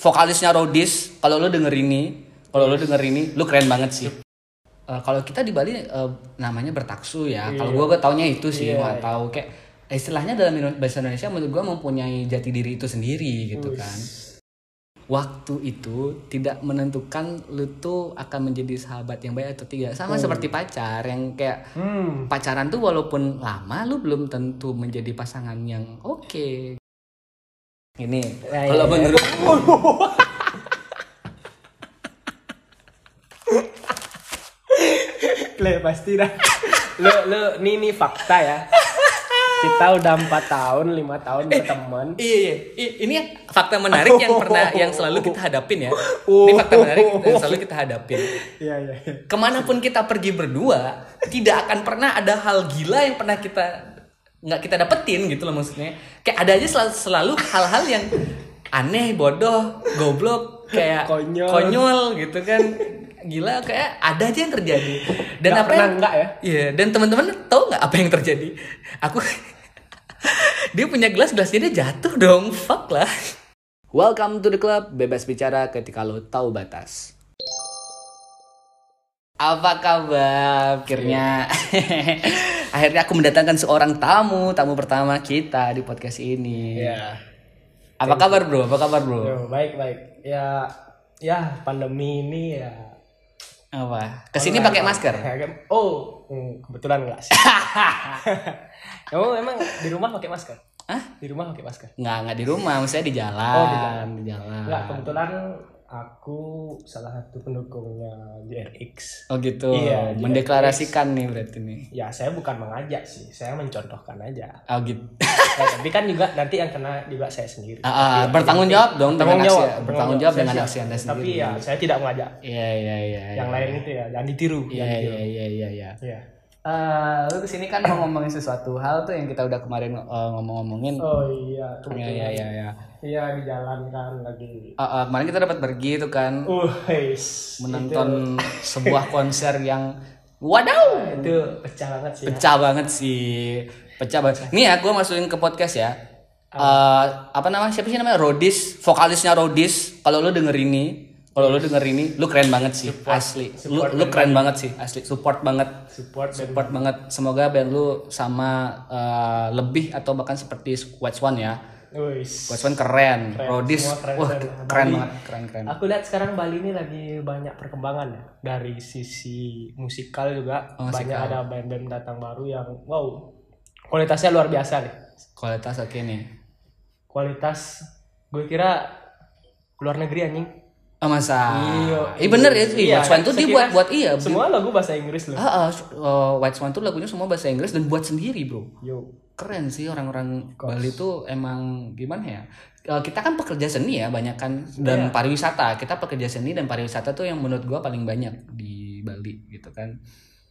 vokalisnya Rodis kalau lo denger ini kalau lo denger ini lu keren banget sih. Eh, kalau kita di Bali eh, namanya bertaksu ya. Kalau gua gua taunya itu sih Iya, nggak iya. tahu. Kayak istilahnya dalam bahasa Indonesia menurut gua mempunyai jati diri itu sendiri gitu kan. Waktu itu tidak menentukan lu tuh akan menjadi sahabat yang baik atau tidak. Sama seperti pacar yang kayak Hmm. pacaran tuh walaupun lama lu belum tentu menjadi pasangan yang oke ini Ya, kalau ya, ya. menurut Le, pasti dah. Lu, lu, ini, ini fakta ya. Kita udah empat tahun, lima tahun berteman. Iya, iya. I- Ini fakta menarik yang pernah, yang selalu kita hadapin ya. Ini fakta menarik yang selalu kita hadapin. Iya, iya. iya. Ke mana pun kita pergi berdua, tidak akan pernah ada hal gila yang pernah kita nggak kita dapetin gitu loh maksudnya. Kayak ada aja selalu, selalu hal-hal yang aneh, bodoh, goblok, kayak Konyol. konyol gitu kan. Gila kayak ada aja yang terjadi. Dan Nggak apa pernah yang, nggak ya? Iya, dan teman-teman tahu nggak apa yang terjadi? Aku dia punya gelas gelasnya dia jatuh dong, fuck lah. Welcome to the club, bebas bicara ketika lo tahu batas. Apa kabar? Akhirnya akhirnya aku mendatangkan seorang tamu, tamu pertama kita di podcast ini. Iya. Apa kabar, Bro? Apa kabar, Bro? Yo, baik, baik. Ya, ya pandemi ini ya. Apa? Ke sini pakai masker? Ya? Oh, hmm, kebetulan enggak sih. Kamu emang di rumah pakai masker? Hah? Di rumah pakai masker? Nggak, nggak di rumah, maksudnya di jalan. Oh, di jalan. Di jalan. Enggak, kebetulan aku salah satu pendukungnya JRX. Oh gitu. Iya, di Mendeklarasikan nih berarti nih. Ya, saya bukan mengajak sih, saya mencontohkan aja. Oh gitu. Ya, tapi kan juga nanti yang kena juga saya sendiri. Ah, ah, bertanggung jawab dong dengan Tanggung jawab, aksi, bertanggung jawab dengan aksi anda Tapi sendiri. ya, saya tidak mengajak. Iya iya iya. Yang iya. lain itu ya, jangan ditiru. Iya iya iya iya iya. Eh, lu ke sini kan mau ngomongin sesuatu hal tuh yang kita udah kemarin eh, ngomong-ngomongin. Oh iya, Iya iya iya iya. Iya di jalan kan lagi. Ah, ah, kemarin kita dapat pergi tuh kan Uh, guys, menonton sebuah konser yang wadaw itu pecah banget sih. ya. pecah banget sih pecah banget. Nih ya, gue masukin ke podcast ya. Eh, apa namanya siapa sih namanya Rodis, vokalisnya Rodis. Kalau lu denger ini, kalau lu denger ini, lu keren banget sih, asli. Lu, support lu keren banget sih, asli. Support banget, Support support banget. Semoga band lu sama eh, lebih atau bahkan seperti White Swan ya. Wis. White Swan keren, Rodis, keren, wah keren. keren banget, keren keren. Aku lihat sekarang Bali ini lagi banyak perkembangan ya dari sisi musikal juga Oh, banyak musikal. ada band-band datang baru yang wow kualitasnya luar biasa nih Kualitas oke nih. kualitas gue kira luar negeri anjing Oh masa? Iya. Iya bener ya sih. Iya, White Swan tuh dia buat buat iya. semua lagu bahasa Inggris loh ah, uh, White Swan tuh lagunya semua bahasa Inggris dan buat sendiri bro. yo Keren sih orang-orang Bali tuh emang gimana ya? Eh, kita kan pekerja seni ya banyak kan dan pariwisata. Kita pekerja seni dan pariwisata tuh yang menurut gua paling banyak di Bali gitu kan.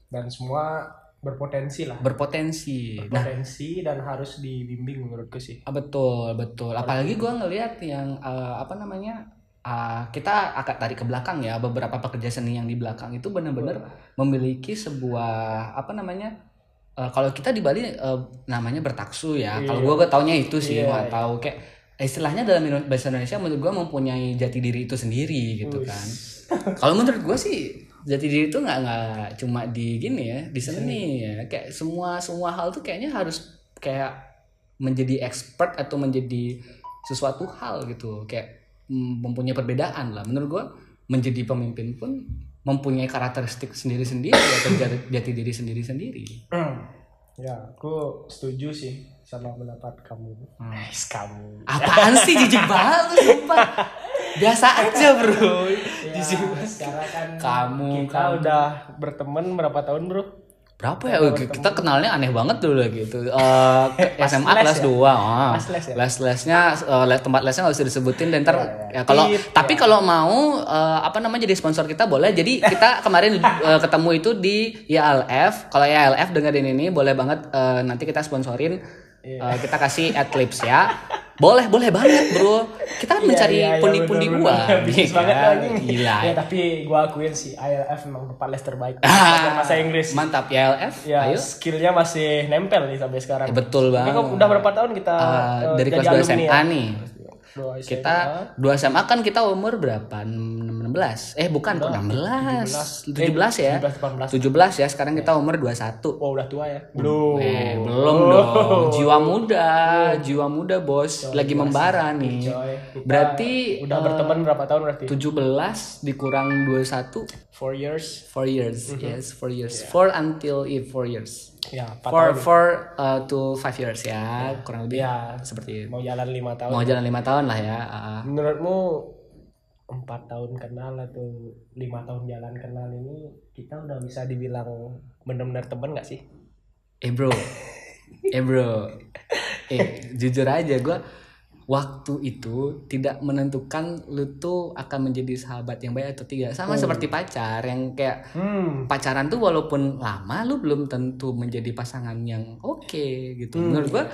dan semua berpotensi lah Berpotensi. Nah, berpotensi dan harus dibimbing menurutku sih ah, betul betul. Apalagi gua ngelihat yang eh, apa namanya? Ah, kita agak tarik ke belakang ya beberapa pekerja seni yang di belakang itu benar-benar memiliki sebuah apa namanya eh, kalau kita di Bali eh, namanya bertaksu ya. Kalau gua gua taunya itu sih Iya, nggak tahu. Kayak istilahnya dalam bahasa Indonesia menurut gua mempunyai jati diri itu sendiri gitu kan. Kalau menurut gua sih jati diri itu nggak nggak cuma di gini ya di seni ya. Kayak semua semua hal tuh kayaknya harus kayak menjadi expert atau menjadi sesuatu hal gitu. Kayak mempunyai perbedaan lah. Menurut gua menjadi pemimpin pun mempunyai karakteristik sendiri-sendiri atau jati, jati diri sendiri-sendiri. Ya aku setuju sih sama pendapat kamu. Nice, kamu. Apaan sih jijik banget sumpah. Biasa aja bro. Ya, sekarang kan Kamu, kita udah berteman berapa tahun bro berapa ya Oh, kita kenalnya aneh banget dulu gitu Pas SMA les kelas ya? 2 ah. Les ya? les lesnya les- tempat lesnya nggak usah disebutin dan ntar ya, kalau Tip, tapi kalau mau eh, apa namanya jadi sponsor kita boleh jadi kita kemarin eh, ketemu itu di IALF kalau IALF dengerin ini boleh banget eh, nanti kita sponsorin. Eh, kita kasih adlibs ya boleh boleh banget bro kita kan mencari Iya, iya, iya, pundi-pundi gua Bisnis Iya, banget anjing. gila Ya, tapi gua akuin sih ILF memang les terbaik Ah, bahasa Inggris. mantap IALF Ya, ayo skillnya masih nempel nih sampai sekarang. Ya, betul Tapi banget. kok udah berapa tahun kita eh, dari kelas 2 alumni SMA ya? nih. Dua SMA. kita dua SMA kan kita umur berapa 16 eh bukan kok 16 17 ya? 17 18 17 ya sekarang kita umur 21 oh udah tua ya? Belum Eh, belum. dong. Jiwa muda, jiwa muda, Bos. Lagi membara nih. coy. Berarti udah berteman berapa tahun berarti? 17 dikurang 21 four years. 4 years. Yes, 4 years. 4 until it 4 years. ya empat 4 4 uh, to 5 years ya, kurang lebih ya. seperti mau jalan lima tahun Mau jalan 5 tahun lah ya. ah. menurutmu empat tahun kenal atau lima tahun jalan kenal ini kita udah bisa dibilang benar-benar teman nggak sih Eh, Bro. Eh, Bro. Eh, jujur aja gua waktu itu tidak menentukan lu tuh akan menjadi sahabat yang baik atau tidak. Sama seperti pacar yang kayak hmm pacaran tuh walaupun lama lu belum tentu menjadi pasangan yang oke gitu. Menurut gua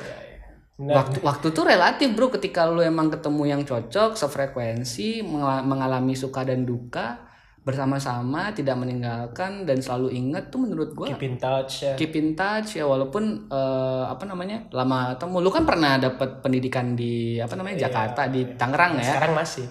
Nah, waktu waktu tuh relatif bro. Ketika lu emang ketemu yang cocok sefrekuensi mengal- mengalami suka dan duka bersama-sama tidak meninggalkan dan selalu ingat tuh menurut gua keep in touch ya. keep in touch ya. Walaupun eh, apa namanya lama ketemu. Lu kan pernah dapat pendidikan di apa namanya Jakarta di Tangerang ya? Sekarang masih.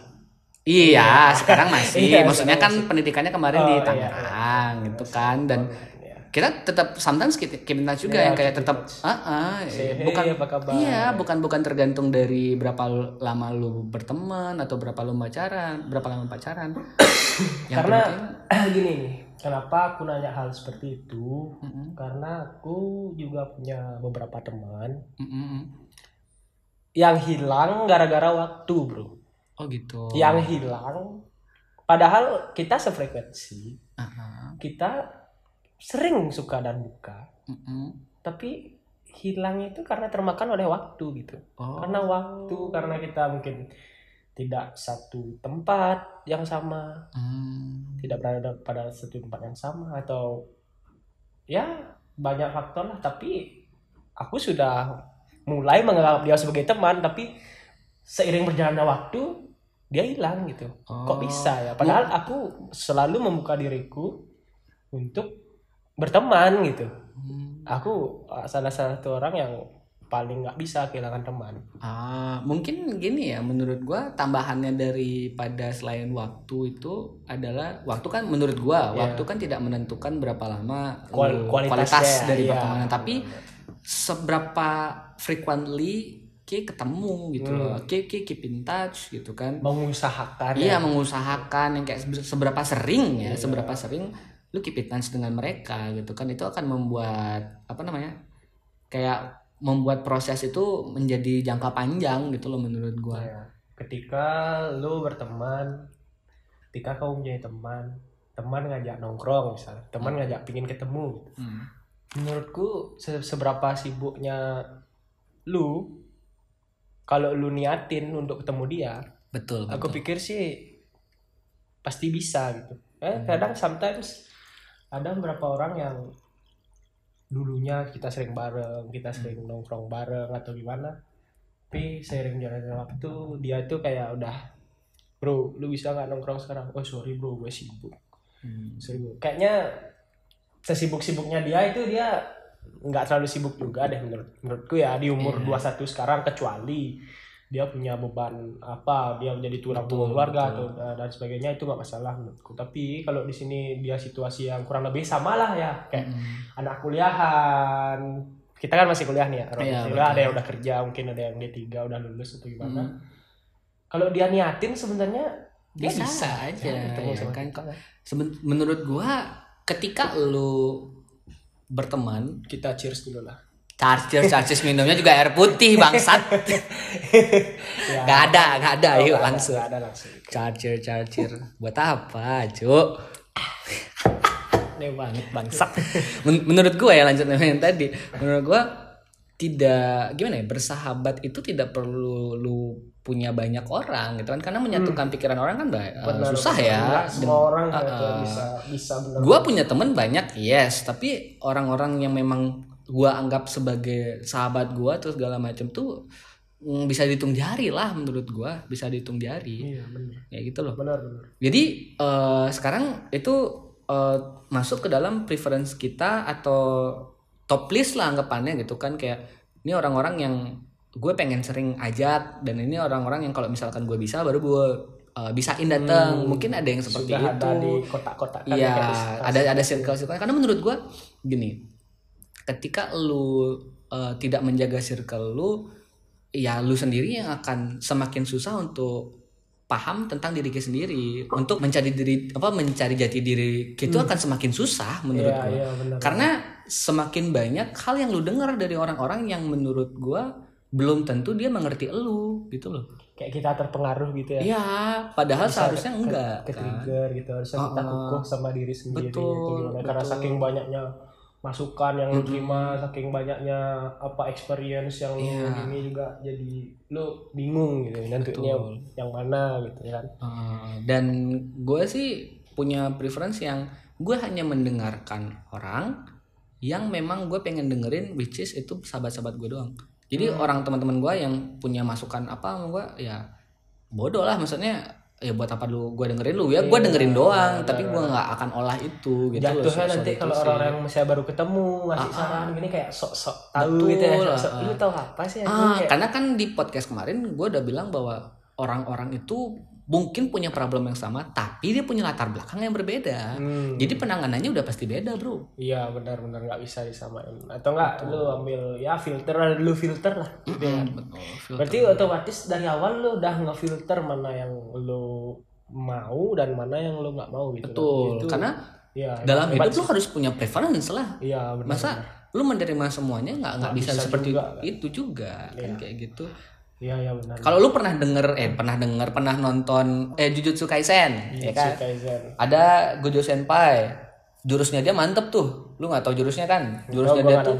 Iya sekarang masih. Iya, maksudnya kan pendidikannya kemarin Oh, di iya, Tangerang gitu kan. Dan ya. Kita tetap sometimes in touch juga Iya, yang kayak tetap ah ah, Say, hey, bukan apa kabar? iya bukan bukan tergantung dari berapa lama lu berteman atau berapa lu pacaran berapa lama pacaran. Yang karena penting gini nih kenapa aku nanya hal seperti itu? Mm-mm, karena aku juga punya beberapa teman mm-mm. yang hilang gara-gara waktu bro. Oh gitu. Yang hilang padahal kita sefrekuensi ah. kita sering suka dan duka Mm-mm. tapi hilang itu karena termakan oleh waktu gitu oh karena waktu karena kita mungkin tidak satu tempat yang sama Hmm. tidak berada pada satu tempat yang sama atau ya banyak faktor lah tapi aku sudah mulai menganggap dia sebagai teman tapi seiring berjalannya waktu dia hilang gitu kok Oh. bisa ya padahal aku selalu membuka diriku untuk berteman gitu Hmm. aku uh, salah satu orang yang paling nggak bisa kehilangan teman Ah, mungkin gini ya menurut gua tambahannya daripada selain waktu itu adalah waktu kan menurut gua Iya. waktu kan tidak menentukan berapa lama Kual- kualitasnya, kualitas dari iya. pertemanan tapi seberapa frequently ki ketemu gitu Hmm. loh ki ki keep in touch gitu kan mengusahakan iya ya. mengusahakan yang kayak se- seberapa sering ya Iya. seberapa sering lu keep in touch dengan mereka gitu kan itu akan membuat apa namanya kayak membuat proses itu menjadi jangka panjang gitu loh menurut gua Ya. ketika lu berteman ketika kau punya teman teman ngajak nongkrong misalnya teman ngajak pingin ketemu Hmm. menurutku se- seberapa sibuknya lu kalau lu niatin untuk ketemu dia betul aku betul pikir sih pasti bisa gitu eh, Hmm. kadang sometimes ada beberapa orang yang dulunya kita sering bareng kita Hmm. sering nongkrong bareng atau gimana tapi seiring jalannya waktu dia tuh kayak udah bro lu bisa nggak nongkrong sekarang oh sorry bro gue sibuk Hmm. sorry bro kayaknya sesibuk-sibuknya dia itu dia nggak terlalu sibuk juga deh menurut menurutku ya di umur Iya. 21 sekarang kecuali dia punya beban apa dia menjadi tulang punggung keluarga betul. atau uh, dan sebagainya itu nggak masalah menurutku tapi kalau di sini dia situasi yang kurang lebih sama lah ya kayak Hmm. anak kuliahan kita kan masih kuliah nih ya Iya, kuliah, ada yang udah kerja mungkin ada yang D3 udah lulus atau gimana Hmm. kalau dia niatin sebenarnya dia Bisa bisa, aja, ya sama kan. Seben- menurut gua ketika lu berteman kita cheers dulu lah charger charger minumnya juga air putih bangsat Ya. Gak ada gak ada Oh, yuk langsung nggak ada langsung charger charger buat apa cuk Ini banget bangsat. Men- menurut gue ya lanjut yang tadi menurut gue tidak gimana ya bersahabat itu tidak perlu lu punya banyak orang gitu kan karena menyatukan pikiran orang kan uh, Benar, susah benar. ya Nggak semua orang uh, uh. bisa bisa benar. gue punya temen banyak yes tapi orang-orang yang memang gue anggap sebagai sahabat gue terus segala macam tuh mm, bisa dihitung jari lah menurut gue bisa dihitung jari Iya benar. ya gitu loh Benar benar. jadi eh, sekarang itu eh, masuk ke dalam preference kita atau top list lah anggapannya gitu kan kayak ini orang-orang yang gue pengen sering ajak dan ini orang-orang yang kalau misalkan gue bisa baru gue uh, bisain datang mungkin ada yang seperti Hmm. Sudah itu ada di kotak-kotak kan Iya, ada ada circle circle. Karena menurut gua gini, ketika lu uh, tidak menjaga circle lu, ya lu sendiri yang akan semakin susah untuk paham tentang diri kita sendiri. Untuk mencari diri apa mencari jati diri itu akan semakin susah menurut Iya, gua. iya, benar. Karena semakin banyak hal yang lu dengar dari orang-orang yang menurut gua belum tentu dia mengerti elu gitu loh. kayak kita terpengaruh gitu ya Iya, padahal seharusnya ke- enggak. ke kan. trigger gitu harusnya kita kukuh sama diri sendiri Betul, gitu gimana. karena betul. saking banyaknya masukan yang lu terima saking banyaknya apa experience yang Iya. ini juga jadi lu bingung gitu nantinya Betul. yang mana gitu kan. Uh, dan gue sih punya preference yang gue hanya mendengarkan orang yang memang gue pengen dengerin which is itu sahabat-sahabat gue doang. Jadi orang teman-teman gue yang punya masukan apa sama gue ya bodoh lah. Maksudnya ya buat apa lu gue dengerin lu? Ya gue dengerin doang. tapi gue nggak akan olah itu gitu loh jatuhnya nanti kalau orang-orang yang misalnya baru ketemu ngasih saran gini kayak sok-sok tahu gitu ya. Sok uh-uh. lu tahu apa sih? Ah, Kayak- karena kan di podcast kemarin gue udah bilang bahwa orang-orang itu mungkin punya problem yang sama tapi dia punya latar belakang yang berbeda Hmm. jadi penanganannya udah pasti beda bro Iya benar-benar nggak bisa disamain atau enggak lu ambil ya filter ada dulu filter lah gitu ya. betul filter. Berarti otomatis dari awal lu udah ngefilter mana yang lu mau dan mana yang lu nggak mau gitu. betul Itu, karena ya, dalam hidup lu harus punya preference lah. Iya benar. masa lu menerima semuanya nggak nggak bisa, bisa seperti juga, kan? itu juga kan kayak gitu Iya iya benar. kalau lu pernah denger eh pernah denger pernah nonton eh Jujutsu Kaisen ya kan? Kaizen. ada Gojo Senpai. Jurusnya dia mantep tuh. Lu nggak tahu jurusnya kan? Jurusnya gua dia tuh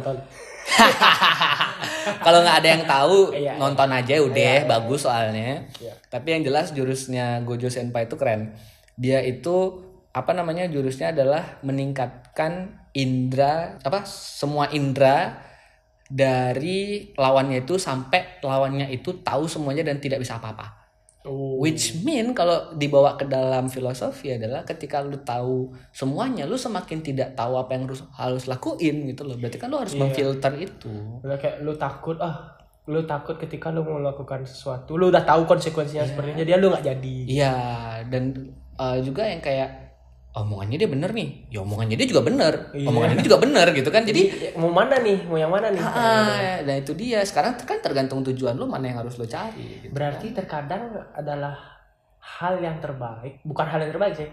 kalau nggak ada yang tahu Iya, nonton aja udah bagus soalnya. Iya. tapi yang jelas jurusnya Gojo Senpai itu keren. Dia itu apa namanya jurusnya adalah meningkatkan indera apa semua indera dari lawannya itu sampai lawannya itu tahu semuanya dan tidak bisa apa-apa Oh. Which mean kalau dibawa ke dalam filosofi adalah ketika lu tahu semuanya, lu semakin tidak tahu apa yang harus harus lakuin gitu loh. Berarti kan lu harus memfilter itu. Udah kayak lu takut ah lu takut ketika lu mau melakukan sesuatu lu udah tahu konsekuensinya seperti ini jadi lu nggak jadi Iya, dan uh, juga yang kayak omongannya dia bener nih, ya omongannya dia juga bener, omongannya dia juga bener gitu kan. Jadi Jadi, mau mana nih mau yang mana nih ah, dan itu dia. Sekarang kan tergantung tujuan lu mana yang harus lu cari. Gitu. berarti terkadang adalah hal yang terbaik bukan hal yang terbaik sih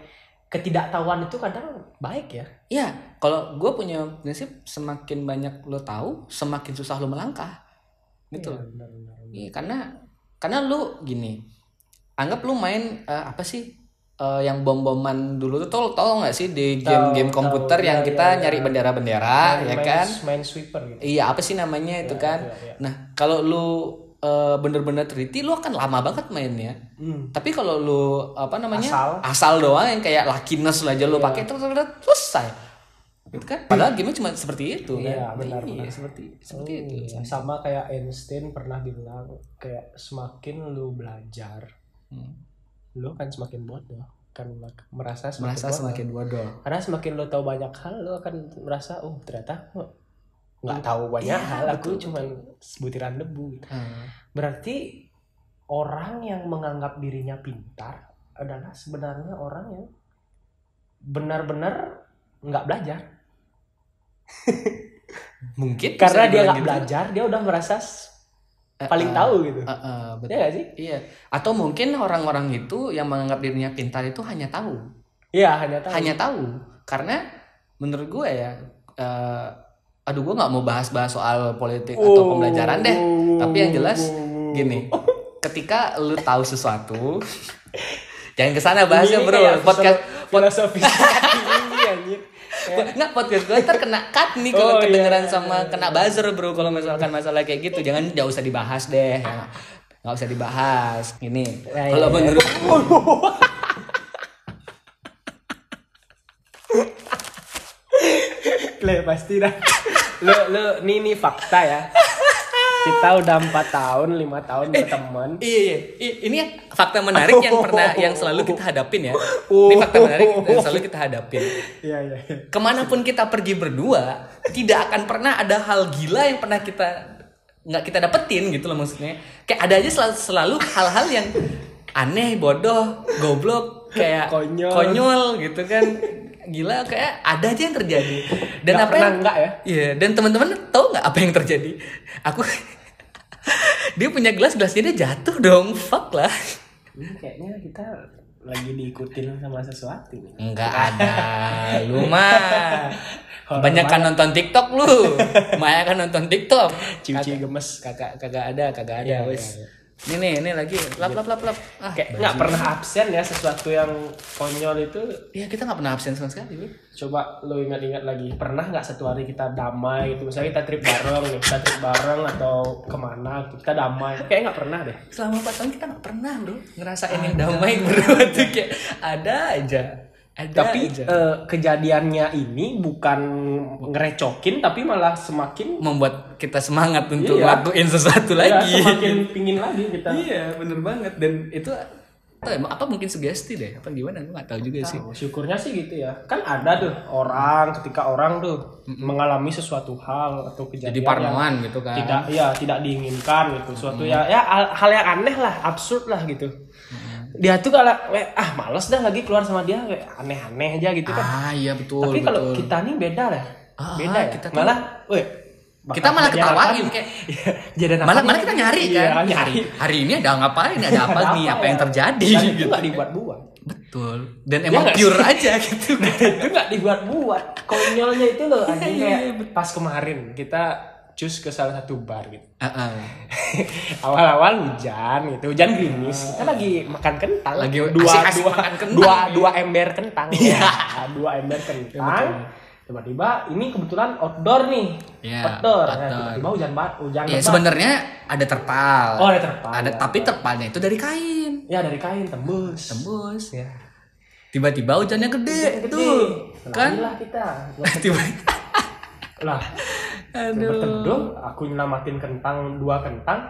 ketidaktahuan itu kadang baik ya Iya, kalau gue punya prinsip semakin banyak lu tahu, semakin susah lu melangkah. Gitu. Iya. Iya karena karena lu gini anggap lu main eh, apa sih eh, yang bom-boman dulu tuh tau tau nggak sih di game-game komputer yang Iya, kita iya, nyari iya. bendera-bendera ya main, kan main sweeper gitu iya apa sih namanya itu kan iya, iya. nah kalau lu eh, bener-bener teliti lu akan lama banget mainnya Hmm. tapi kalau lu apa namanya Asal. asal doang yang kayak luckiness aja lu Iya. pakai terus selesai gitu kan padahal game cuma seperti itu Iya, kan benar, Iya, benar. seperti seperti Hmm, itu sama kayak Einstein pernah bilang kayak semakin lu belajar Hmm. Lu kan semakin bodoh kan merasa semakin merasa bodoh. semakin bodoh karena semakin lu tahu banyak hal lu akan merasa oh ternyata nggak tahu banyak Iya, hal aku betul, cuman sebutiran debu Hmm. berarti orang yang menganggap dirinya pintar adalah sebenarnya orang yang benar-benar nggak belajar mungkin karena dia nggak gitu. belajar dia udah merasa paling eh, tahu gitu eh, eh, betul. ya sih Iya. Atau mungkin orang-orang itu yang menganggap dirinya pintar itu hanya tahu, iya hanya tahu hanya tahu. Karena menurut gue ya, eh, aduh gue nggak mau bahas-bahas soal politik atau Oh, pembelajaran deh. oh, Tapi yang jelas oh. gini, ketika lu tahu sesuatu, jangan ke sana bahasnya bro. Podcast filosofi Nggak podcast gue ntar kena cut nih kalau Oh, iya, kedengeran iya, sama kena buzzer bro kalau misalkan masalah kayak gitu jangan nggak usah dibahas deh ya. nggak usah dibahas ini Ya, kalau iya, iya. menurut Le pasti dah. Lu lu ini ini fakta ya. Kita udah empat tahun, lima tahun berteman. iya iya I- ini fakta menarik yang pernah yang selalu kita hadapin ya ini fakta menarik yang selalu kita hadapin Iya iya. iya. ke mana pun kita pergi berdua tidak akan pernah ada hal gila yang pernah kita nggak kita dapetin gitu loh maksudnya kayak ada aja selalu selalu hal-hal yang aneh bodoh goblok kayak Konyol. konyol gitu kan gila kayak ada aja yang terjadi dan Nggak apa pernah yang enggak ya? Iya, dan teman-teman tahu nggak apa yang terjadi? Aku dia punya gelas gelasnya dia jatuh dong, fuck lah. Ini kayaknya kita lagi diikutin sama sesuatu nih. Enggak ada, lu mah. Banyak kan nonton TikTok lu. Maya kan nonton TikTok. Cici gemes. Kagak kagak ada, kagak ada Iya, wes. Ini nih, ini lagi lap lap lap lap. Ah, Kayak nggak pernah absen ya sesuatu yang konyol itu. Iya, kita nggak pernah absen sama sekali, Bro. Coba lo ingat-ingat lagi. Pernah nggak satu hari kita damai gitu? Misalnya kita trip bareng nih, kita trip bareng atau ke mana? gitu, Kita damai. Kayak nggak pernah deh. Selama 4 tahun kita nggak pernah, Bro, ngerasain yang damai berdua tuh kayak ada aja. Ada tapi aja. eh, kejadiannya ini bukan ngerecokin tapi malah semakin membuat kita semangat untuk Iya. lakuin sesuatu ya, lagi. semakin pingin lagi kita. Iya, bener banget. Dan itu apa mungkin sugesti deh? Apa gimana? Gue nggak tahu juga sih. Tahu, syukurnya sih gitu ya. Kan ada tuh orang ketika orang tuh mengalami sesuatu hal atau kejadian Jadi yang parnoan gitu kan. tidak ya tidak diinginkan gitu. Suatu ya ya hal, hal yang aneh lah absurd lah gitu dia tuh kalau "Weh, ah males dah lagi keluar sama dia aneh-aneh aja gitu kan Ah iya betul. tapi kalau kita nih beda lah Ah, beda ya kita malah weh Kita malah ketawain, kayak- nih? jadi malah malah kita nyari Iya, kan. nyari Hari ini ada ngapain? Ada apa nih? Apa yang ya? terjadi? Gitu. nggak dibuat-buat Betul. Dan emang nggak pure aja gitu. itu nggak dibuat-buat konyolnya itu loh anjing Iya, kayak pas kemarin kita cus ke salah satu bar gitu ah. awal-awal hujan gitu hujan gerimis kita lagi makan kentang Lagi dua asik-asik dua makan kentang, dua, gitu. dua ember kentang Iya. Ya, dua ember kentang tiba-tiba ini kebetulan outdoor nih Iya, outdoor Nah, tiba-tiba hujan banget hujan Ya lebat. sebenarnya ada terpal. oh ada terpal Ada ya. tapi terpalnya itu dari kain. ya dari kain tembus Tembus. ya Tiba-tiba hujannya gede, Gede. tuh. Kan? Kita Tiba lah Aduh. berteduh aku nyelamatin kentang dua kentang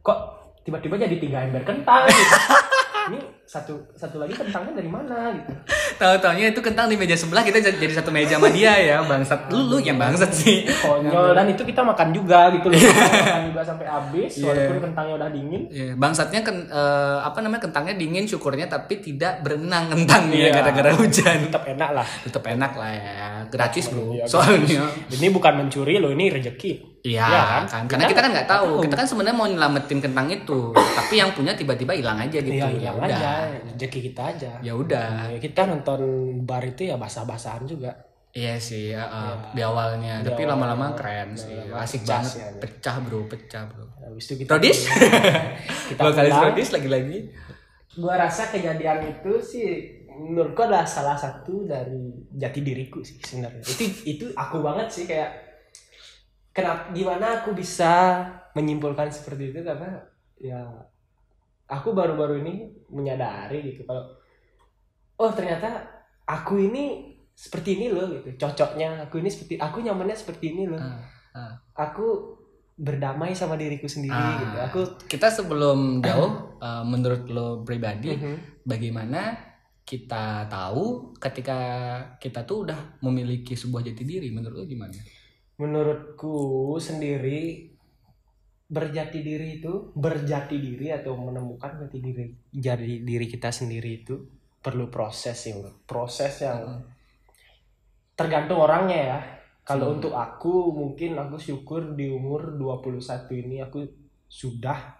kok tiba-tiba jadi tiga ember kentang gitu. ini satu satu lagi kentangnya dari mana gitu Tahu-taunya itu kentang di meja sebelah kita jadi satu meja sama dia ya, bangsat. Lu, lu yang bangsat sih. konyol dan itu kita makan juga gitu loh makan juga sampai habis Iya. walaupun kentangnya udah dingin Ya, bangsatnya kan eh, apa namanya kentangnya dingin syukurnya tapi tidak berenang kentangnya Iya. gara-gara hujan. tetap enak lah Tetap enak lah ya, gratis bro. Iya, Soalnya. ini bukan mencuri loh ini rezeki Iya Iya kan? kan? karena kita kan nggak tahu. tahu. Kita kan sebenarnya mau nyelamatin kentang itu, tapi yang punya tiba-tiba hilang aja gitu. Iya, ya hilang udah. aja rezeki kita aja Ya udah. Ya, kita nonton bar itu ya basah-basahan juga Iya sih, ya, eh, di awalnya. Di tapi lama-lama keren sih. lama-lama Asik pecah banget. ya. Pecah bro, pecah bro. habis itu kita Rodis? kita pulang. Rodis lagi-lagi. gua rasa kejadian itu sih menurutku adalah salah satu dari jati diriku sih sebenarnya itu itu aku banget sih kayak kenapa gimana aku bisa menyimpulkan seperti itu karena ya aku baru-baru ini menyadari gitu kalau oh ternyata aku ini seperti ini loh gitu cocoknya aku ini seperti aku nyamannya seperti ini loh Ah, ah. aku berdamai sama diriku sendiri Ah. gitu aku Kita sebelum jauh, eh, menurut lo pribadi, Mhm. bagaimana kita tahu ketika kita tuh udah memiliki sebuah jati diri? Menurut lo gimana? Menurutku sendiri berjati diri itu berjati diri atau menemukan jati diri jadi diri kita sendiri itu perlu proses sih proses yang tergantung orangnya ya. Kalau Hmm. untuk aku mungkin aku syukur di umur 21 ini aku sudah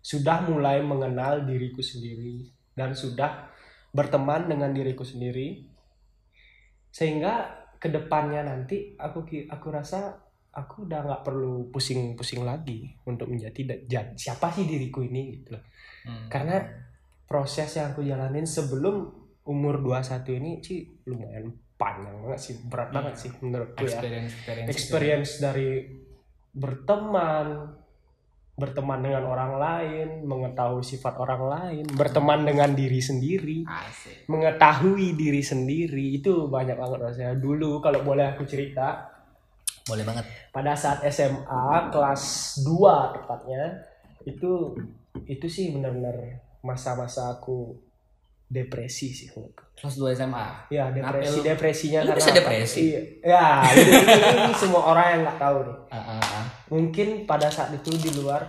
sudah mulai mengenal diriku sendiri dan sudah berteman dengan diriku sendiri. Sehingga ke depannya nanti aku aku rasa aku udah nggak perlu pusing-pusing lagi untuk menjadi siapa sih diriku ini gitu loh. Karena proses yang aku jalanin sebelum umur 21 ini sih lumayan panjang banget sih, berat banget sih menurutku ya. experience, experience, Experience dari berteman, berteman dengan orang lain, mengetahui sifat orang lain, berteman dengan diri sendiri Asik. mengetahui diri sendiri itu banyak banget rasanya dulu kalau boleh aku cerita Boleh banget. pada saat SMA kelas 2 tepatnya itu itu sih benar-benar masa-masa aku depresi sih. Kelas 2 SMA. ya depresi depresinya lu bisa depresi? Iya. ya ini, ini- ini semua orang yang nggak taw nih ah, ah. Mungkin pada saat itu di luar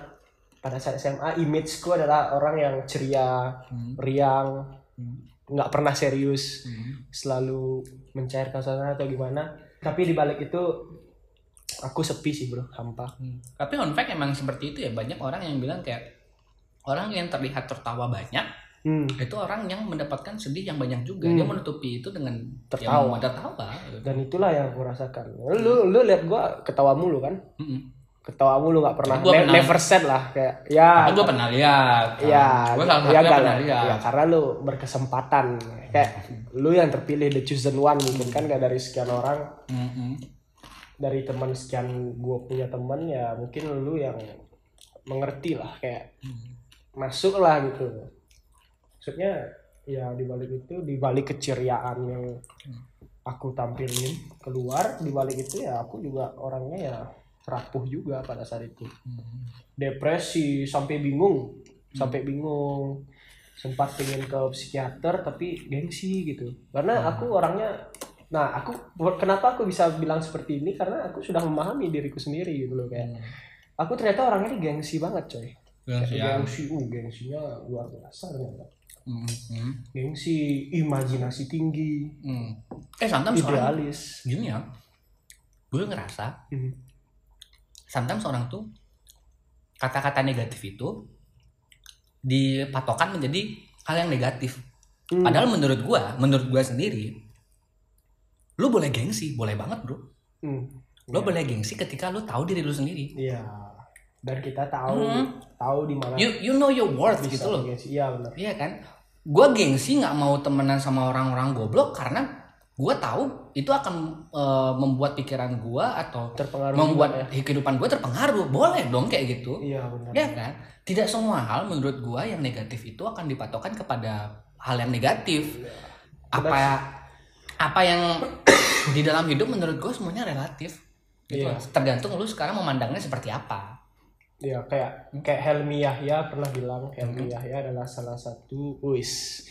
pada saat SMA imageku adalah orang yang ceria Hmm. riang Hmm. nggak pernah serius Hmm. selalu mencairkan suasana atau gimana tapi di balik itu aku sepi sih bro hampa Hmm. Tapi on fact emang seperti itu ya banyak orang yang bilang kayak orang yang terlihat tertawa banyak hmm. itu orang yang mendapatkan sedih yang banyak juga Hmm. dia menutupi itu dengan Tertawa. ya, tertawa dan itulah yang aku rasakan lu lu lihat gua ketawa mulu kan Mm-mm. Ketawa mulu nggak pernah, gua Ne- pernah- never sad lah kayak ya. Tapi gue pernah lihat. Ya gue salah satu ya, pernah lihat. Ya karena lu berkesempatan. Kayak lu yang terpilih the chosen one mungkin kan gak dari sekian orang. Mm-mm. dari teman sekian gue punya teman ya mungkin lu yang mengerti lah kayak masuk lah gitu. Maksudnya ya di balik itu di balik keceriaan yang aku tampilin keluar di balik itu ya aku juga orangnya ya rapuh juga pada saat itu. Depresi sampai bingung sampai bingung. Sempat pengen ke psikiater tapi gengsi gitu. Karena aku orangnya nah aku kenapa aku bisa bilang seperti ini? Karena aku sudah memahami diriku sendiri gitu loh kayak. Aku ternyata orangnya ini gengsi banget coy. Siang. gengsi uh gengsinya luar biasa ternyata. Mm-mm. gengsi imajinasi tinggi. Mm. eh orang idealis. gini ya. Gue ngerasa Hmm. Sometimes orang tuh kata-kata negatif itu dipatokan menjadi hal yang negatif. Hmm. padahal menurut gua menurut gua sendiri lu boleh gengsi boleh banget bro. Hmm. lu boleh gengsi ketika lu tahu diri lu sendiri. Iya. Dan kita tahu Hmm. tahu di mana you you know your worth gitu loh. iya benar. Iya kan? Gua gengsi nggak mau temenan sama orang-orang goblok karena gua tahu itu akan eh, membuat pikiran gua atau terpengaruh membuat ya. kehidupan gua terpengaruh boleh dong kayak gitu iya benar Ya kan? Tidak semua hal menurut gua yang negatif itu akan dipatokan kepada hal yang negatif. Apa apa yang di dalam hidup menurut gua semuanya relatif. Gitu Iya. Tergantung lu sekarang memandangnya seperti apa. Iya kayak kayak Helmi Yahya pernah bilang Helmi Hmm. Yahya adalah salah satu wis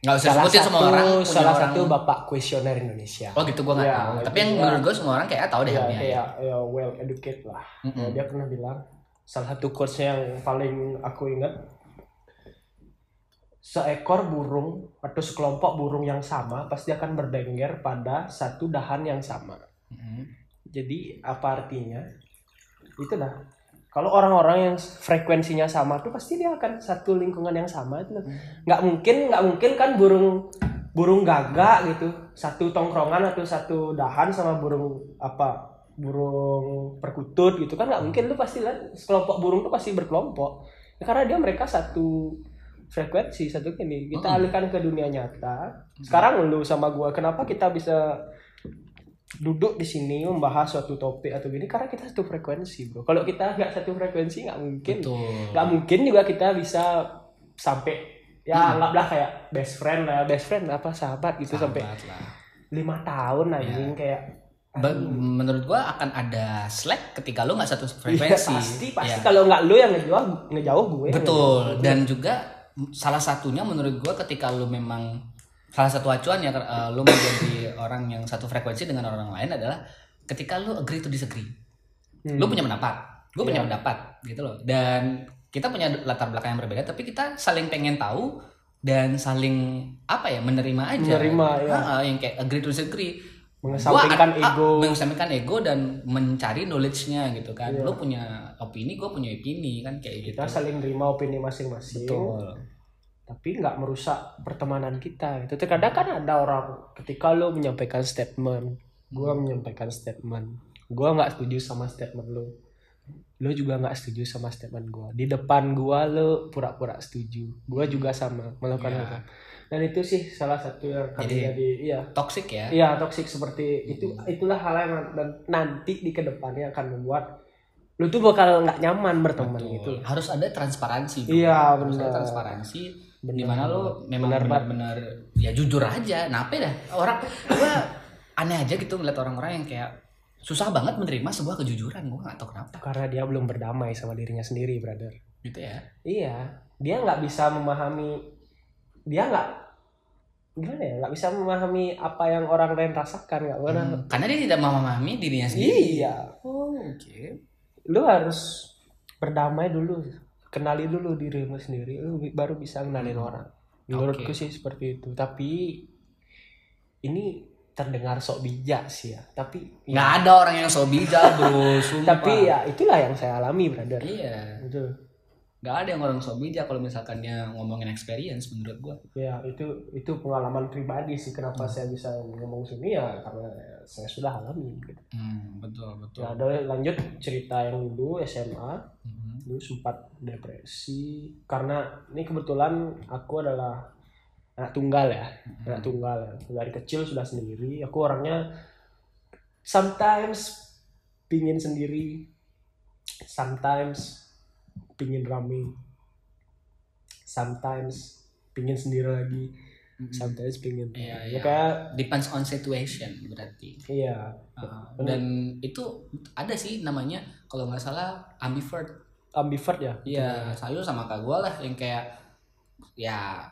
Nggak usah salah sebutin satu semua orang. salah orang- satu bapak kuesioner Indonesia. Oh gitu gua nggak Iya, tahu. Tapi itu yang dia. menurut gua semua orang kayak tahu deh Iya, Helmi Yahya. ya, well educated lah. Mm-mm. Ya, dia pernah bilang salah satu quotes yang paling aku ingat seekor burung atau sekelompok burung yang sama pasti akan berdengger pada satu dahan yang sama. Mm-mm. Jadi apa artinya? Itulah. Kalau orang-orang yang frekuensinya sama tuh pasti dia akan satu lingkungan yang sama itu. loh. Nggak mungkin, nggak mungkin kan burung burung gagak gitu satu tongkrongan atau satu dahan sama burung apa burung perkutut gitu kan nggak mungkin lu pasti lihat sekelompok burung tuh pasti berkelompok Ya, karena dia mereka satu frekuensi satu ini kita Mm-mm. alihkan ke dunia nyata sekarang lu sama gua kenapa kita bisa duduk di sini membahas suatu topik atau gini karena kita satu frekuensi bro kalau kita nggak satu frekuensi nggak mungkin nggak mungkin juga kita bisa sampai ya Hmm. anggaplah kayak best friend lah best friend apa sahabat gitu sampai Sahabat lah. lima tahun anjing kayak Ba- menurut gua akan ada slack ketika lu nggak satu Iya, frekuensi. pasti pasti Ya. kalau nggak lu yang ngejauh ngejauh gue Betul. ngejauh. Dan juga salah satunya menurut gua ketika lu memang salah satu acuan ya eh, lu menjadi orang yang satu frekuensi dengan orang lain adalah ketika lu agree to disagree. Hmm. Lu punya pendapat, gue punya Iya. pendapat gitu loh. Dan kita punya latar belakang yang berbeda tapi kita saling pengen tahu dan saling apa ya menerima aja. Menerima, ya. Ah, yang kayak agree to disagree. mengesampingkan Gua- ego ah, mengesampingkan ego dan mencari knowledge-nya gitu kan. Iya. Lu punya opini, gue punya opini kan kayak gitu. kita saling terima opini masing-masing Betul. Tapi nggak merusak pertemanan kita itu terkadang kan ada orang ketika lo menyampaikan statement gue Hmm. menyampaikan statement gue nggak setuju sama statement lo lo juga nggak setuju sama statement gue di depan gue lo pura-pura setuju gue juga sama melakukan hal itu. dan itu sih salah satu yang akan Jadi- jadi iya Toxic ya. Iya toksik seperti itu itulah hal yang nan- nanti di ke depannya akan membuat lu tuh bakal nggak nyaman berteman Betul. gitu. Harus ada transparansi. Iya, benar. transparansi Benar. di mana lo memang benar-benar ya jujur aja. Apa dah? Orang gua aneh aja gitu ngeliat orang-orang yang kayak susah banget menerima sebuah kejujuran. Gua nggak tahu kenapa. Karena dia belum berdamai sama dirinya sendiri, brother. Gitu ya. Iya, dia nggak bisa memahami, dia nggak gimana ya, nggak bisa memahami apa yang orang lain rasakan, nggak pernah. Hmm, Karena dia tidak memahami dirinya sendiri. Iya, Oh, oke. lu harus berdamai dulu kenali dulu dirimu sendiri lu baru bisa kenalin orang. Menurutku Oke. sih seperti itu. Tapi ini terdengar sok bijak sih ya. Tapi nggak ada orang yang so bijak bro. Sumpah. Tapi ya itulah yang saya alami brother. Iya. Itu nggak ada yang orang so bijak kalau misalkan dia ngomongin experience menurut gua. Ya itu itu pengalaman pribadi sih kenapa Hmm. saya bisa ngomong sini ya karena saya sudah alami gitu. hmm, betul betul. Ya, ada lanjut cerita yang dulu SMA Mhm. dulu sempat depresi. Karena ini kebetulan aku adalah anak tunggal ya. Anak tunggal. Ya. dari kecil sudah sendiri. Aku orangnya sometimes pingin sendiri. Sometimes pingin rame. Sometimes pingin sendiri lagi Mhm. sometimes pingin Iya, ya iya. kayak depends on situation berarti iya Uh, Bener. dan itu ada sih namanya kalau nggak salah ambivert ambivert ya Iya, sayur sama kak gue lah yang kayak ya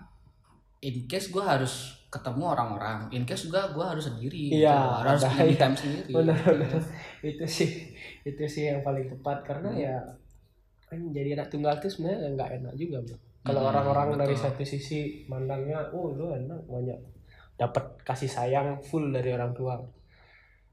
in case gue harus ketemu orang-orang, in case juga gue harus sendiri, Iya, gitu. harus ada, iya. time sendiri. benar benar itu sih itu sih yang paling tepat karena Hmm. ya kan jadi anak tunggal tuh sebenarnya nggak enak juga bro kalau Hmm, orang-orang dari satu sisi mandangnya oh lu enak banyak. Dapat kasih sayang full dari orang tua.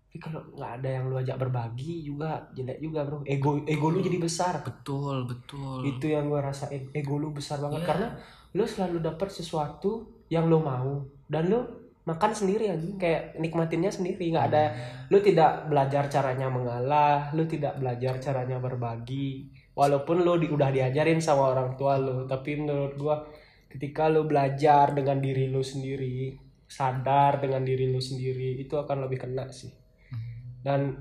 Tapi kalau nggak ada yang lu ajak berbagi juga jelek juga bro. Ego ego lu jadi besar. Betul, betul. itu yang gue rasain. Ego lu besar banget. Iya. karena lu selalu dapat sesuatu yang lu mau. Dan lu makan sendiri anjing. Kayak nikmatinnya sendiri. Nggak ada lu tidak belajar caranya mengalah lu tidak belajar caranya berbagi walaupun lu di- udah diajarin sama orang tua lu tapi menurut gua ketika lu belajar dengan diri lu sendiri sadar dengan diri lu sendiri itu akan lebih kena sih. Dan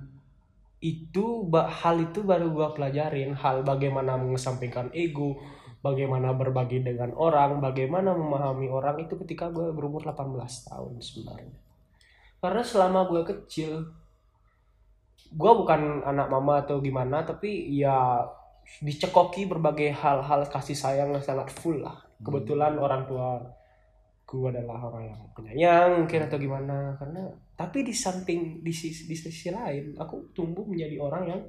itu hal itu baru gua pelajarin hal bagaimana mengesampingkan ego bagaimana berbagi dengan orang bagaimana memahami orang itu ketika gue berumur 18 tahun sebenarnya. Karena selama gue kecil gue bukan anak mama atau gimana tapi ya dicekoki berbagai hal-hal kasih sayang yang sangat full lah kebetulan orang tua gue adalah orang yang penyayang mungkin atau gimana karena tapi di samping di sisi, di sisi lain aku tumbuh menjadi orang yang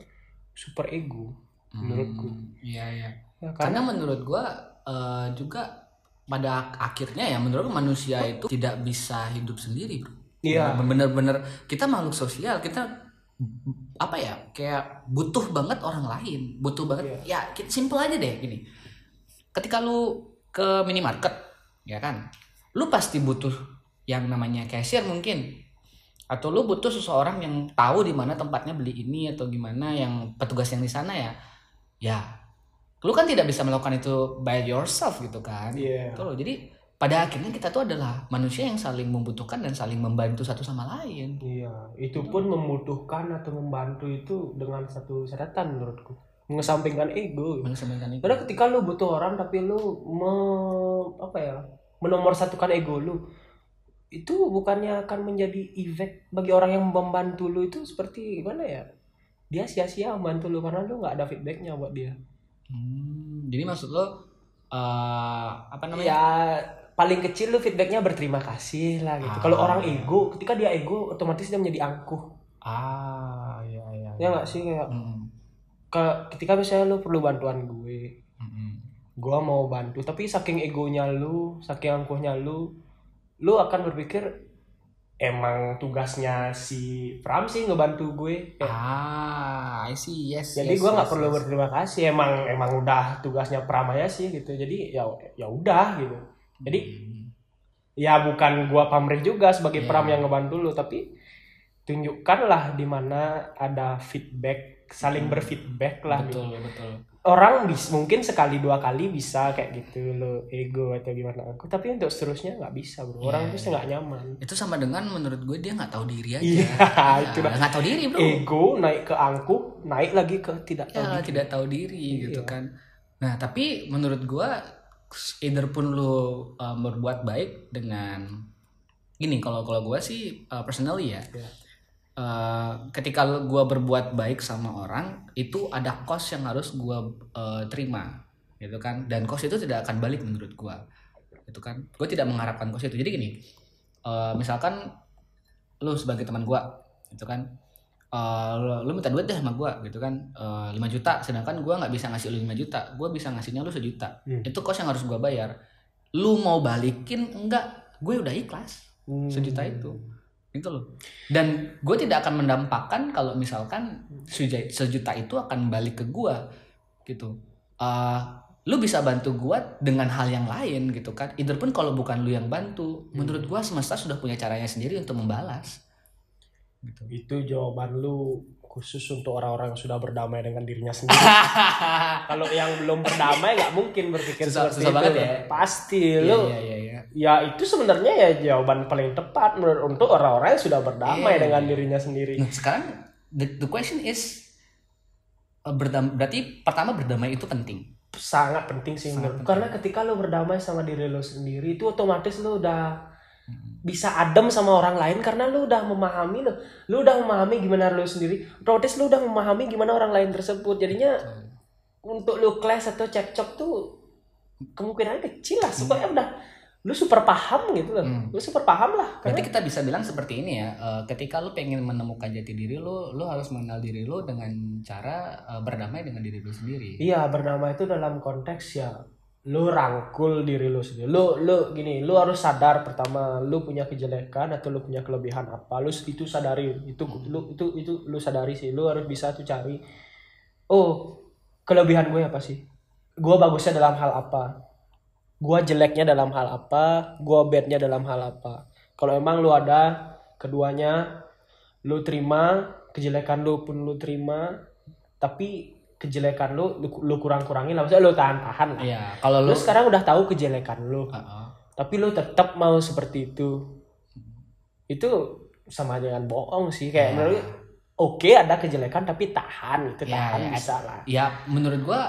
super ego menurutku. Hmm, Iya, iya. ya, Karena karena menurut gua eh, juga pada akhirnya ya menurut manusia itu tidak bisa hidup sendiri, bro. Iya. Bener-bener kita makhluk sosial, kita apa ya kayak butuh banget orang lain, butuh banget. Ya ki- simple aja deh gini. Ketika lu ke minimarket, ya kan, lu pasti butuh yang namanya cashier mungkin atau lu butuh seseorang yang tahu di mana tempatnya beli ini atau gimana yang petugas yang di sana ya ya lu kan tidak bisa melakukan itu by yourself gitu kan Iya. Gitu loh. jadi pada akhirnya kita tuh adalah manusia yang saling membutuhkan dan saling membantu satu sama lain Iya, itu pun membutuhkan atau membantu itu dengan satu catatan menurutku. Mengesampingkan ego. mengesampingkan itu Karena ketika lu butuh orang tapi lu me, apa ya? menomorsatukan ego lu. Itu bukannya akan menjadi efek bagi orang yang membantu lu itu seperti gimana ya? Dia sia-sia membantu lu karena lu nggak ada feedbacknya buat dia. Hmm, jadi maksud lo eh, apa namanya Ya paling kecil lu feedbacknya berterima kasih lah gitu. Ah. Kalau orang ego, ketika dia ego otomatis dia menjadi angkuh. ah iya iya Ya nggak sih kayak Mm, ke- ketika misalnya lu perlu bantuan gue mm, mm. gua mau bantu tapi saking egonya lu saking angkuhnya lu lu akan berpikir emang tugasnya si Pram sih ngebantu gue Kayak, ah I see yes jadi yes, gua nggak yes, perlu yes. berterima kasih emang emang udah tugasnya Pram aja sih gitu jadi ya ya udah gitu jadi Hmm. ya bukan gua pamrih juga sebagai Iya. Pram yang ngebantu lu tapi tunjukkanlah di mana ada feedback saling berfeedback lah gitu. betul betul orang bis, mungkin sekali dua kali bisa kayak gitu lo ego atau gimana aku tapi untuk seterusnya nggak bisa bro orang Iya. itu nggak nyaman itu sama dengan menurut gue dia nggak tahu diri aja Iya, Ya, itu nggak tahu diri bro ego naik ke angkuh naik lagi ke tidak tahu ya diri. tidak tahu diri Iya. gitu kan nah tapi menurut gua either pun lu uh, berbuat baik dengan gini kalau kalau gua sih uh, personally ya Iya. uh, ketika gua berbuat baik sama orang itu ada cost yang harus gua uh, terima gitu kan? Dan cost itu tidak akan balik menurut gua itu kan? Gue tidak mengharapkan cost itu. Jadi gini uh, misalkan lu sebagai teman gua itu kan eh, lu, minta duit deh sama gue gitu kan. Eh, 5 juta sedangkan gue nggak bisa ngasih lu 5 juta gue bisa ngasihnya lu sejuta. Hmm. itu kos yang harus gue bayar. Lu mau balikin? Enggak. Gue udah ikhlas Hmm. sejuta itu. Itu loh. Dan gue tidak akan mendampakkan kalau misalkan sejuta, sejuta itu akan balik ke gue gitu. Eh, lu bisa bantu gue dengan hal yang lain gitu kan. Either pun kalau bukan lu yang bantu menurut gue semesta sudah punya caranya sendiri untuk membalas gitu. Itu jawaban lu khusus untuk orang-orang yang sudah berdamai dengan dirinya sendiri. Kalau yang belum berdamai nggak mungkin berpikir Susah- seperti susah itu. banget ya. pasti Iya, lu. iya iya iya. Ya itu sebenarnya ya jawaban paling tepat menurut untuk orang-orang yang sudah berdamai Iya. dengan dirinya sendiri. Nah sekarang the, the question is eh, berdam, berarti pertama berdamai itu penting? Sangat penting sih Sangat menurut penting. karena ketika lo berdamai sama diri lo sendiri itu otomatis lo udah bisa adem sama orang lain karena lo udah memahami lo lo udah memahami gimana lo sendiri. Otomatis lo udah memahami gimana orang lain tersebut. Jadinya untuk lo clash atau cekcok tuh kemungkinan kecil lah. Supaya udah lu super paham gitu loh. Hmm. lu super paham lah. Berarti karena kita bisa bilang seperti ini ya, eh, ketika lu pengen menemukan jati diri lu, lu harus mengenal diri lu dengan cara eh, berdamai dengan diri lu sendiri. iya bernama itu dalam konteks ya lu rangkul diri lu sendiri. Lu lu gini lu harus sadar pertama lu punya kejelekan atau lu punya kelebihan apa lu itu sadari itu lu itu itu lu sadari sih. Lu harus bisa tuh cari oh kelebihan gue apa sih? Gue bagusnya dalam hal apa? Gue jeleknya dalam hal apa? Gue badnya dalam hal apa? Kalau emang lu ada keduanya lu terima kejelekan lu pun lu terima. Tapi kejelekan lu lu, lu kurang-kurangin lah maksudnya lu tahan-tahan lah Iya, kalau lu lu sekarang udah tahu kejelekan lu Heeh. tapi lu tetap mau seperti itu itu sama dengan bohong sih kayak Ya. menurut oke ada kejelekan tapi tahan itu Ya, tahan ya. bisa lah ya menurut gua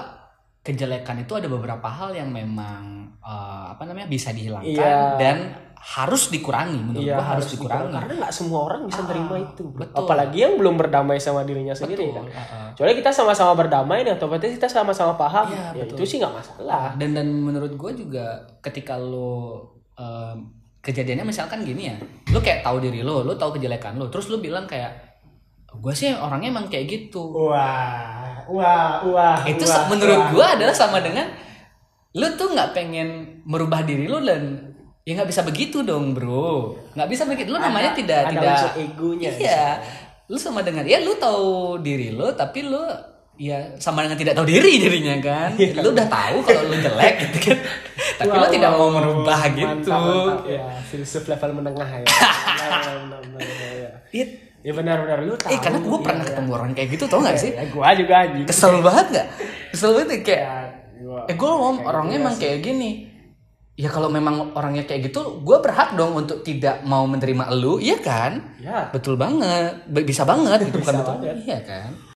kejelekan itu ada beberapa hal yang memang eh, apa namanya bisa dihilangkan Iya. dan harus dikurangi menurut Iya gua harus, dikurang. dikurangi. karena nggak semua orang bisa Ah, terima itu bro. betul. apalagi yang belum berdamai sama dirinya sendiri Betul, kan heeh. Soalnya kita sama-sama berdamai nih, otomatis kita sama-sama paham. Iya, ya betul. itu sih nggak masalah. dan dan menurut gue juga ketika lo em, kejadiannya misalkan gini ya lo kayak tahu diri lo lo tahu kejelekan lo terus lo bilang kayak gue sih orangnya emang kayak gitu Wah, wah, wah. itu wah, menurut wah. gue adalah sama dengan lo tuh nggak pengen merubah diri lo dan ya nggak bisa begitu dong bro nggak bisa begitu lo namanya Ada- tidak ada tidak egonya. iya lo sama dengan ya lo tahu diri lo tapi lo ya sama dengan tidak tahu diri jadinya kan Iya. lo udah tahu kalau lo jelek gitu kan tapi Wah, lo tidak mau merubah gitu Mantap, mantap. Ya, filsuf level menengah ya. Benar, ya. Iya. Ya benar-benar lu tahu. eh karena gue Iya, pernah iya. ketemu orang kayak gitu tau gak sih Ya, gua juga anjing. kesel banget gak kesel banget ya, kayak Ya, gua- eh gue kayak orangnya gitu emang ya kayak gini ya kalau memang orangnya kayak gitu gue berhak dong untuk tidak mau menerima lu iya kan? Ya, betul banget. Bisa banget gitu bukan betul banget. iya kan